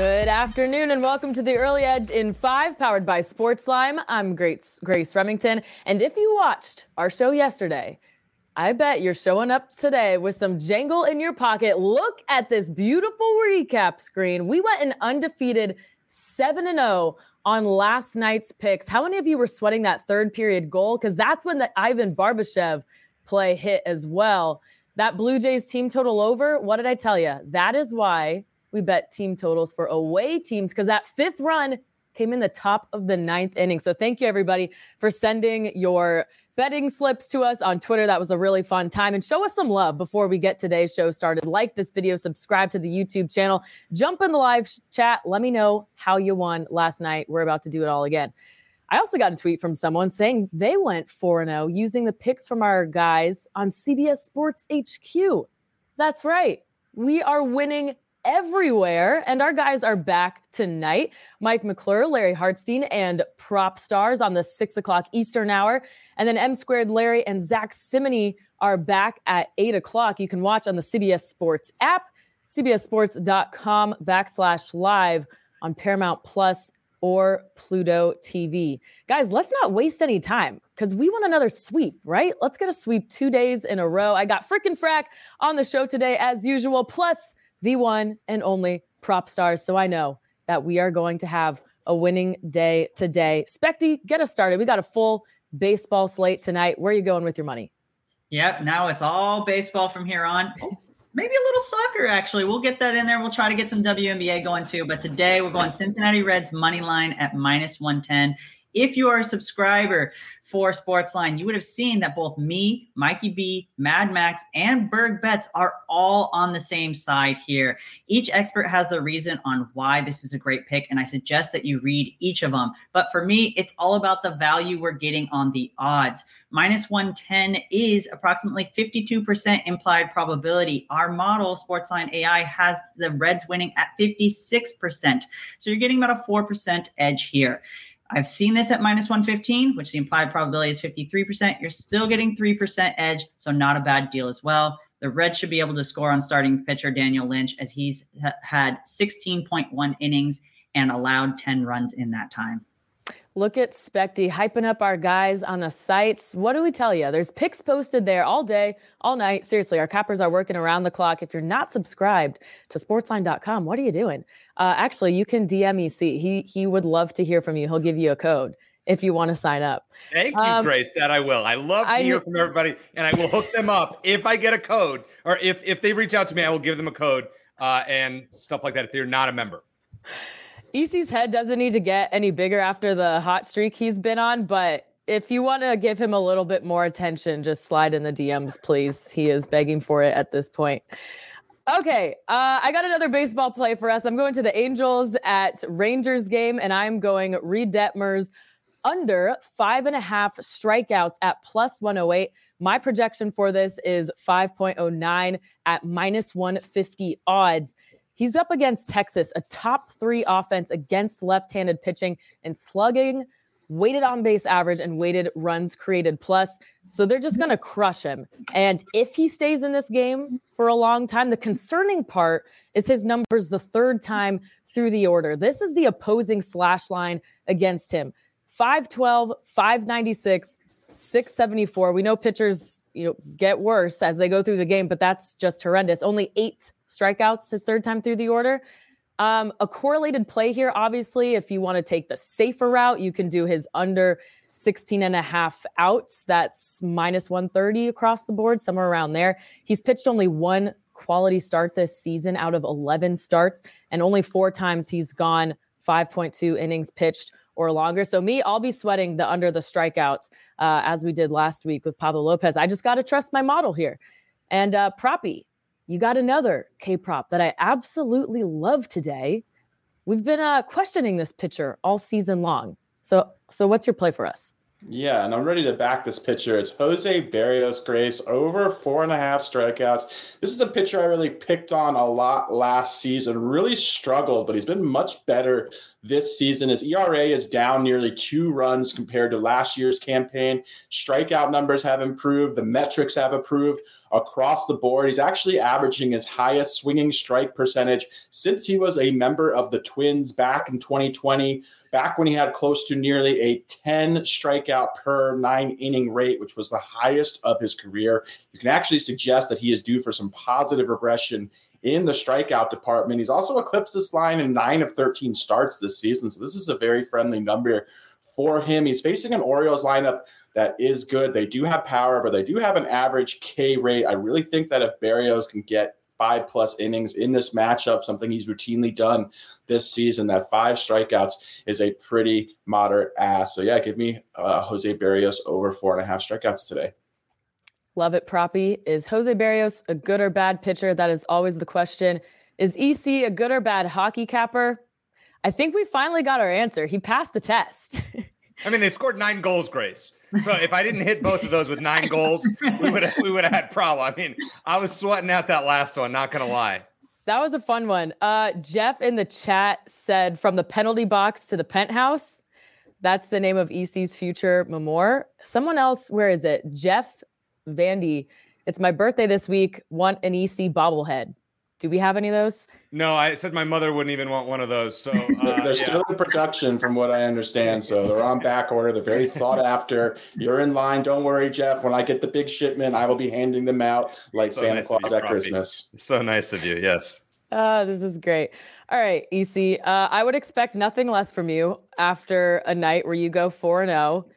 Good afternoon and welcome to the Early Edge in 5 powered by SportsLine. I'm Grace, Grace Remington and if you watched our show yesterday, I bet you're showing up today with some jangle in your pocket. Look at this beautiful recap screen. We went an undefeated 7 and 0 on last night's picks. How many of you were sweating that third period goal cuz that's when the Ivan Barbashev play hit as well. That Blue Jays team total over, what did I tell you? That is why we bet team totals for away teams because that fifth run came in the top of the ninth inning. So thank you everybody for sending your betting slips to us on Twitter. That was a really fun time. And show us some love before we get today's show started. Like this video, subscribe to the YouTube channel, jump in the live chat. Let me know how you won last night. We're about to do it all again. I also got a tweet from someone saying they went 4 0 using the picks from our guys on CBS Sports HQ. That's right. We are winning everywhere. And our guys are back tonight. Mike McClure, Larry Hartstein, and Propstarz on the six o'clock Eastern hour. And then M Squared Larry and Zach Cimini are back at eight o'clock. You can watch on the CBS Sports app, cbssports.com backslash live on Paramount Plus or Pluto TV. Guys, let's not waste any time because we want another sweep, right? Let's get a sweep two days in a row. I got frickin' frack on the show today, as usual. Plus, the one and only Propstarz. So I know that we are going to have a winning day today. Specty, get us started. We got a full baseball slate tonight. Where are you going with your money? Yep. Now it's all baseball from here on. Maybe a little soccer, actually. We'll get that in there. We'll try to get some WNBA going too. But today we're going Cincinnati Reds money line at minus 110. If you are a subscriber for Sportsline, you would have seen that both me, Mikey B, Mad Max, and Berg Bets are all on the same side here. Each expert has the reason on why this is a great pick, and I suggest that you read each of them. But for me, it's all about the value we're getting on the odds. Minus 110 is approximately 52% implied probability. Our model, Sportsline AI, has the Reds winning at 56%. So you're getting about a 4% edge here. I've seen this at minus 115, which the implied probability is 53%. You're still getting 3% edge, so not a bad deal as well. The Reds should be able to score on starting pitcher Daniel Lynch as he's ha- had 16.1 innings and allowed 10 runs in that time. Look at Specty hyping up our guys on the sites. What do we tell you? There's picks posted there all day, all night. Seriously, our cappers are working around the clock. If you're not subscribed to sportsline.com, what are you doing? Uh, actually, you can DM EC. He he would love to hear from you. He'll give you a code if you want to sign up. Thank you, um, Grace. That I will. I love to I, hear from everybody, and I will hook them up if I get a code, or if if they reach out to me, I will give them a code uh, and stuff like that. If they're not a member. EC's head doesn't need to get any bigger after the hot streak he's been on, but if you want to give him a little bit more attention, just slide in the DMs, please. He is begging for it at this point. Okay, uh, I got another baseball play for us. I'm going to the Angels at Rangers game, and I'm going Reid Detmers under five and a half strikeouts at plus 108. My projection for this is 5.09 at minus 150 odds. He's up against Texas, a top three offense against left handed pitching and slugging, weighted on base average, and weighted runs created plus. So they're just going to crush him. And if he stays in this game for a long time, the concerning part is his numbers the third time through the order. This is the opposing slash line against him 512, 596, 674. We know pitchers, you know, get worse as they go through the game, but that's just horrendous. Only eight strikeouts his third time through the order. Um, a correlated play here, obviously, if you want to take the safer route, you can do his under 16 and a half outs. That's minus 130 across the board, somewhere around there. He's pitched only one quality start this season out of 11 starts, and only four times he's gone 5.2 innings pitched or longer. So me, I'll be sweating the under the strikeouts uh, as we did last week with Pablo Lopez. I just got to trust my model here. And uh, Proppy, you got another K prop that I absolutely love today. We've been uh, questioning this pitcher all season long. So, so what's your play for us? Yeah, and I'm ready to back this pitcher. It's Jose Berrios Grace over four and a half strikeouts. This is a pitcher I really picked on a lot last season, really struggled, but he's been much better this season. His ERA is down nearly two runs compared to last year's campaign. Strikeout numbers have improved, the metrics have improved across the board. He's actually averaging his highest swinging strike percentage since he was a member of the Twins back in 2020 back when he had close to nearly a 10 strikeout per nine inning rate, which was the highest of his career. You can actually suggest that he is due for some positive regression in the strikeout department. He's also eclipsed this line in nine of 13 starts this season. So this is a very friendly number for him. He's facing an Orioles lineup that is good. They do have power, but they do have an average K rate. I really think that if Berrios can get five plus innings in this matchup, something he's routinely done this season. That five strikeouts is a pretty moderate ass. So, yeah, give me uh, Jose Berrios over four and a half strikeouts today. Love it, Proppy. Is Jose Berrios a good or bad pitcher? That is always the question. Is EC a good or bad hockey capper? I think we finally got our answer. He passed the test. I mean, they scored nine goals, Grace. So if I didn't hit both of those with nine goals, we would have, we would have had problem. I mean, I was sweating out that last one. Not gonna lie. That was a fun one. Uh, Jeff in the chat said from the penalty box to the penthouse. That's the name of EC's future memoir. Someone else, where is it? Jeff Vandy. It's my birthday this week. Want an EC bobblehead? Do we have any of those? No, I said my mother wouldn't even want one of those. So uh, they're yeah. still in production, from what I understand. So they're on back order. They're very sought after. You're in line. Don't worry, Jeff. When I get the big shipment, I will be handing them out like so Santa nice Claus at Christmas. So nice of you. Yes. Uh, this is great. All right, EC. Uh, I would expect nothing less from you after a night where you go four and zero. Oh.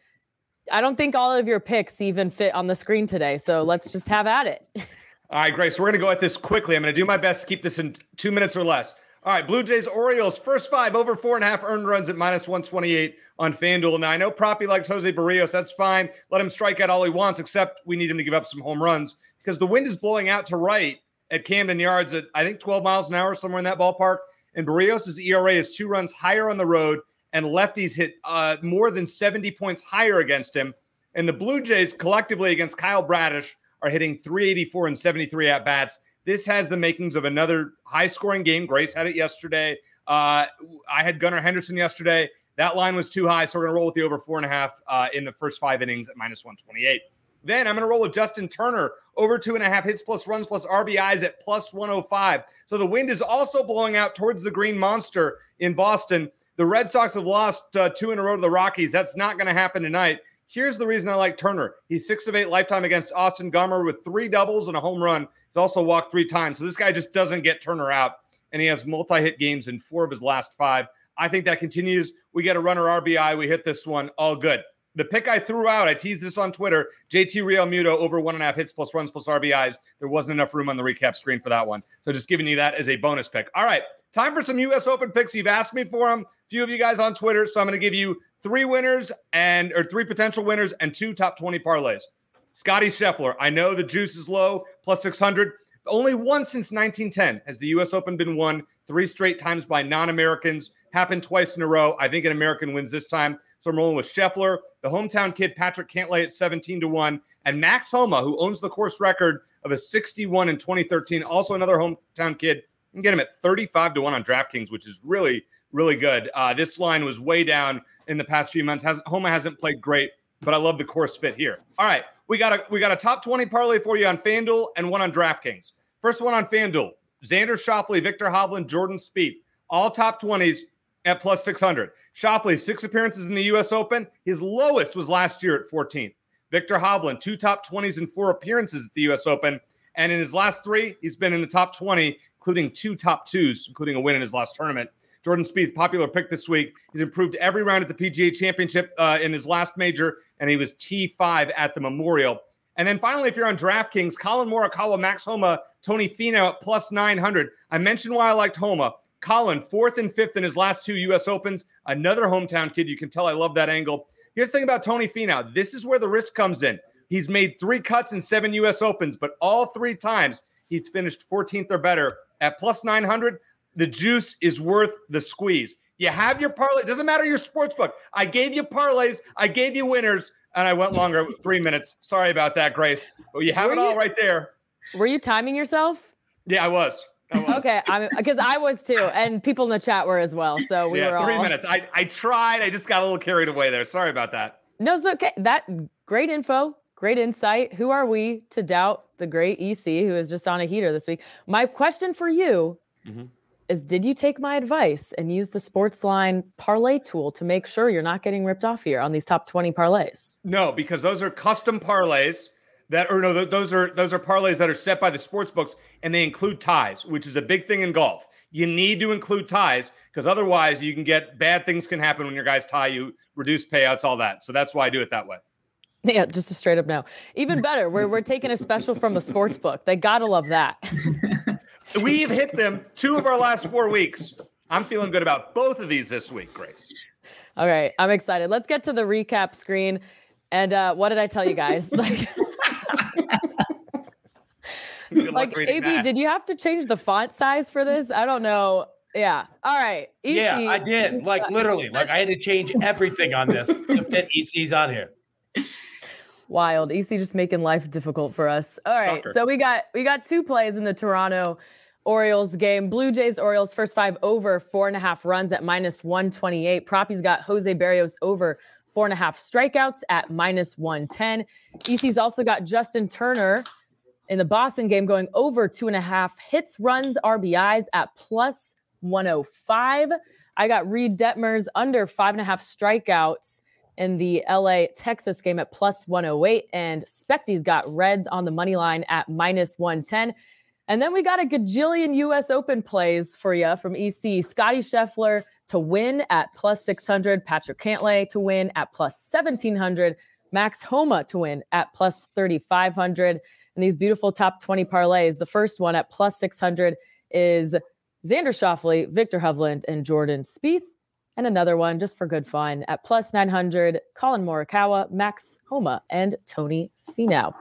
I don't think all of your picks even fit on the screen today. So let's just have at it. All right, Grace, we're going to go at this quickly. I'm going to do my best to keep this in two minutes or less. All right, Blue Jays, Orioles, first five over four and a half earned runs at minus 128 on FanDuel. Now, I know Proppy likes Jose Berrios. That's fine. Let him strike out all he wants, except we need him to give up some home runs because the wind is blowing out to right at Camden Yards at, I think, 12 miles an hour, somewhere in that ballpark. And Berrios' ERA is two runs higher on the road, and lefties hit uh, more than 70 points higher against him. And the Blue Jays collectively against Kyle Bradish are hitting 384 and 73 at bats. This has the makings of another high scoring game. Grace had it yesterday. Uh, I had Gunnar Henderson yesterday. That line was too high, so we're going to roll with the over four and a half uh, in the first five innings at minus 128. Then I'm going to roll with Justin Turner over two and a half hits plus runs plus RBIs at plus 105. So the wind is also blowing out towards the Green Monster in Boston. The Red Sox have lost uh, two in a row to the Rockies. That's not going to happen tonight. Here's the reason I like Turner. He's six of eight lifetime against Austin Gomber with three doubles and a home run. He's also walked three times. So this guy just doesn't get Turner out. And he has multi hit games in four of his last five. I think that continues. We get a runner RBI. We hit this one. All good. The pick I threw out, I teased this on Twitter JT Realmuto over one and a half hits plus runs plus RBIs. There wasn't enough room on the recap screen for that one. So just giving you that as a bonus pick. All right. Time for some U.S. Open picks. You've asked me for them. A few of you guys on Twitter. So I'm going to give you three winners and or three potential winners and two top 20 parlays. Scotty Scheffler, I know the juice is low, plus 600. Only once since 1910 has the U.S. Open been won three straight times by non-Americans. Happened twice in a row. I think an American wins this time. So I'm rolling with Scheffler, the hometown kid Patrick Cantlay at 17 to 1, and Max Homa, who owns the course record of a 61 in 2013, also another hometown kid. Can get him at 35 to 1 on DraftKings, which is really, really good. Uh, this line was way down in the past few months. Has Homa hasn't played great, but I love the course fit here. All right, we got a we got a top 20 parlay for you on FanDuel and one on DraftKings. First one on FanDuel. Xander Schauffele, Viktor Hovland, Jordan Spieth, all top 20s at plus 600. Schauffele, six appearances in the U.S. Open. His lowest was last year at 14th. Viktor Hovland, two top 20s and four appearances at the US Open. And in his last three, he's been in the top 20, including two top twos, including a win in his last tournament. Jordan Spieth, popular pick this week. He's improved every round at the PGA Championship uh, in his last major, and he was T5 at the Memorial. And then finally, if you're on DraftKings, Collin Morikawa, Max Homa, Tony Finau at plus 900. I mentioned why I liked Homa. Collin, fourth and fifth in his last two U.S. Opens. Another hometown kid. You can tell I love that angle. Here's the thing about Tony Finau. This is where the risk comes in. He's made three cuts in seven U.S. Opens, but all three times he's finished 14th or better at plus 900 the juice is worth the squeeze. You have your parlay. It doesn't matter your sports book. I gave you parlays. I gave you winners, and I went longer, three minutes. Sorry about that, Grace. But you have were it all you, right there. Were you timing yourself? Yeah, I was. I was. okay, I'm because I was too, and people in the chat were as well. So we yeah, were three all... minutes. I I tried. I just got a little carried away there. Sorry about that. No, it's okay. That great info, great insight. Who are we to doubt the great EC who is just on a heater this week? My question for you. Mm-hmm is did you take my advice and use the sports line parlay tool to make sure you're not getting ripped off here on these top 20 parlays? No, because those are custom parlays that or no those are those are parlays that are set by the sports books and they include ties, which is a big thing in golf. You need to include ties because otherwise you can get bad things can happen when your guys tie you, reduce payouts, all that. So that's why I do it that way. Yeah, just a straight up no. Even better, we're, we're taking a special from a sports book. They gotta love that. We've hit them two of our last four weeks. I'm feeling good about both of these this week, Grace. All right, I'm excited. Let's get to the recap screen. And uh, what did I tell you guys? Like, like AB, that. did you have to change the font size for this? I don't know. Yeah. All right. EC. Yeah, I did. Like literally, like I had to change everything on this to fit EC's on here. Wild. EC just making life difficult for us. All right. So we got we got two plays in the Toronto Orioles game. Blue Jays Orioles first five over four and a half runs at minus 128. Proppy's got Jose Berrios over four and a half strikeouts at minus 110. EC's also got Justin Turner in the Boston game going over two and a half hits, runs, RBIs at plus 105. I got Reid Detmers under five and a half strikeouts in the LA Texas game at plus 108. And Specty's got Reds on the money line at minus 110. And then we got a gajillion US Open plays for you from EC. Scotty Scheffler to win at plus 600, Patrick Cantlay to win at plus 1700, Max Homa to win at plus 3500. And these beautiful top 20 parlays. The first one at plus 600 is Xander Schauffele, Viktor Hovland, and Jordan Spieth. And another one just for good fun at plus 900, Collin Morikawa, Max Homa, and Tony Finau.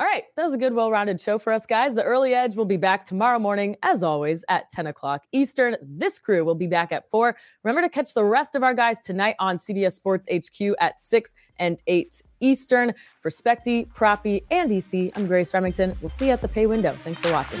All right, that was a good, well rounded show for us, guys. The Early Edge will be back tomorrow morning, as always, at 10 o'clock Eastern. This crew will be back at 4. Remember to catch the rest of our guys tonight on CBS Sports HQ at 6 and 8 Eastern. For Specty, Proppy, and EC, I'm Grace Remington. We'll see you at the pay window. Thanks for watching.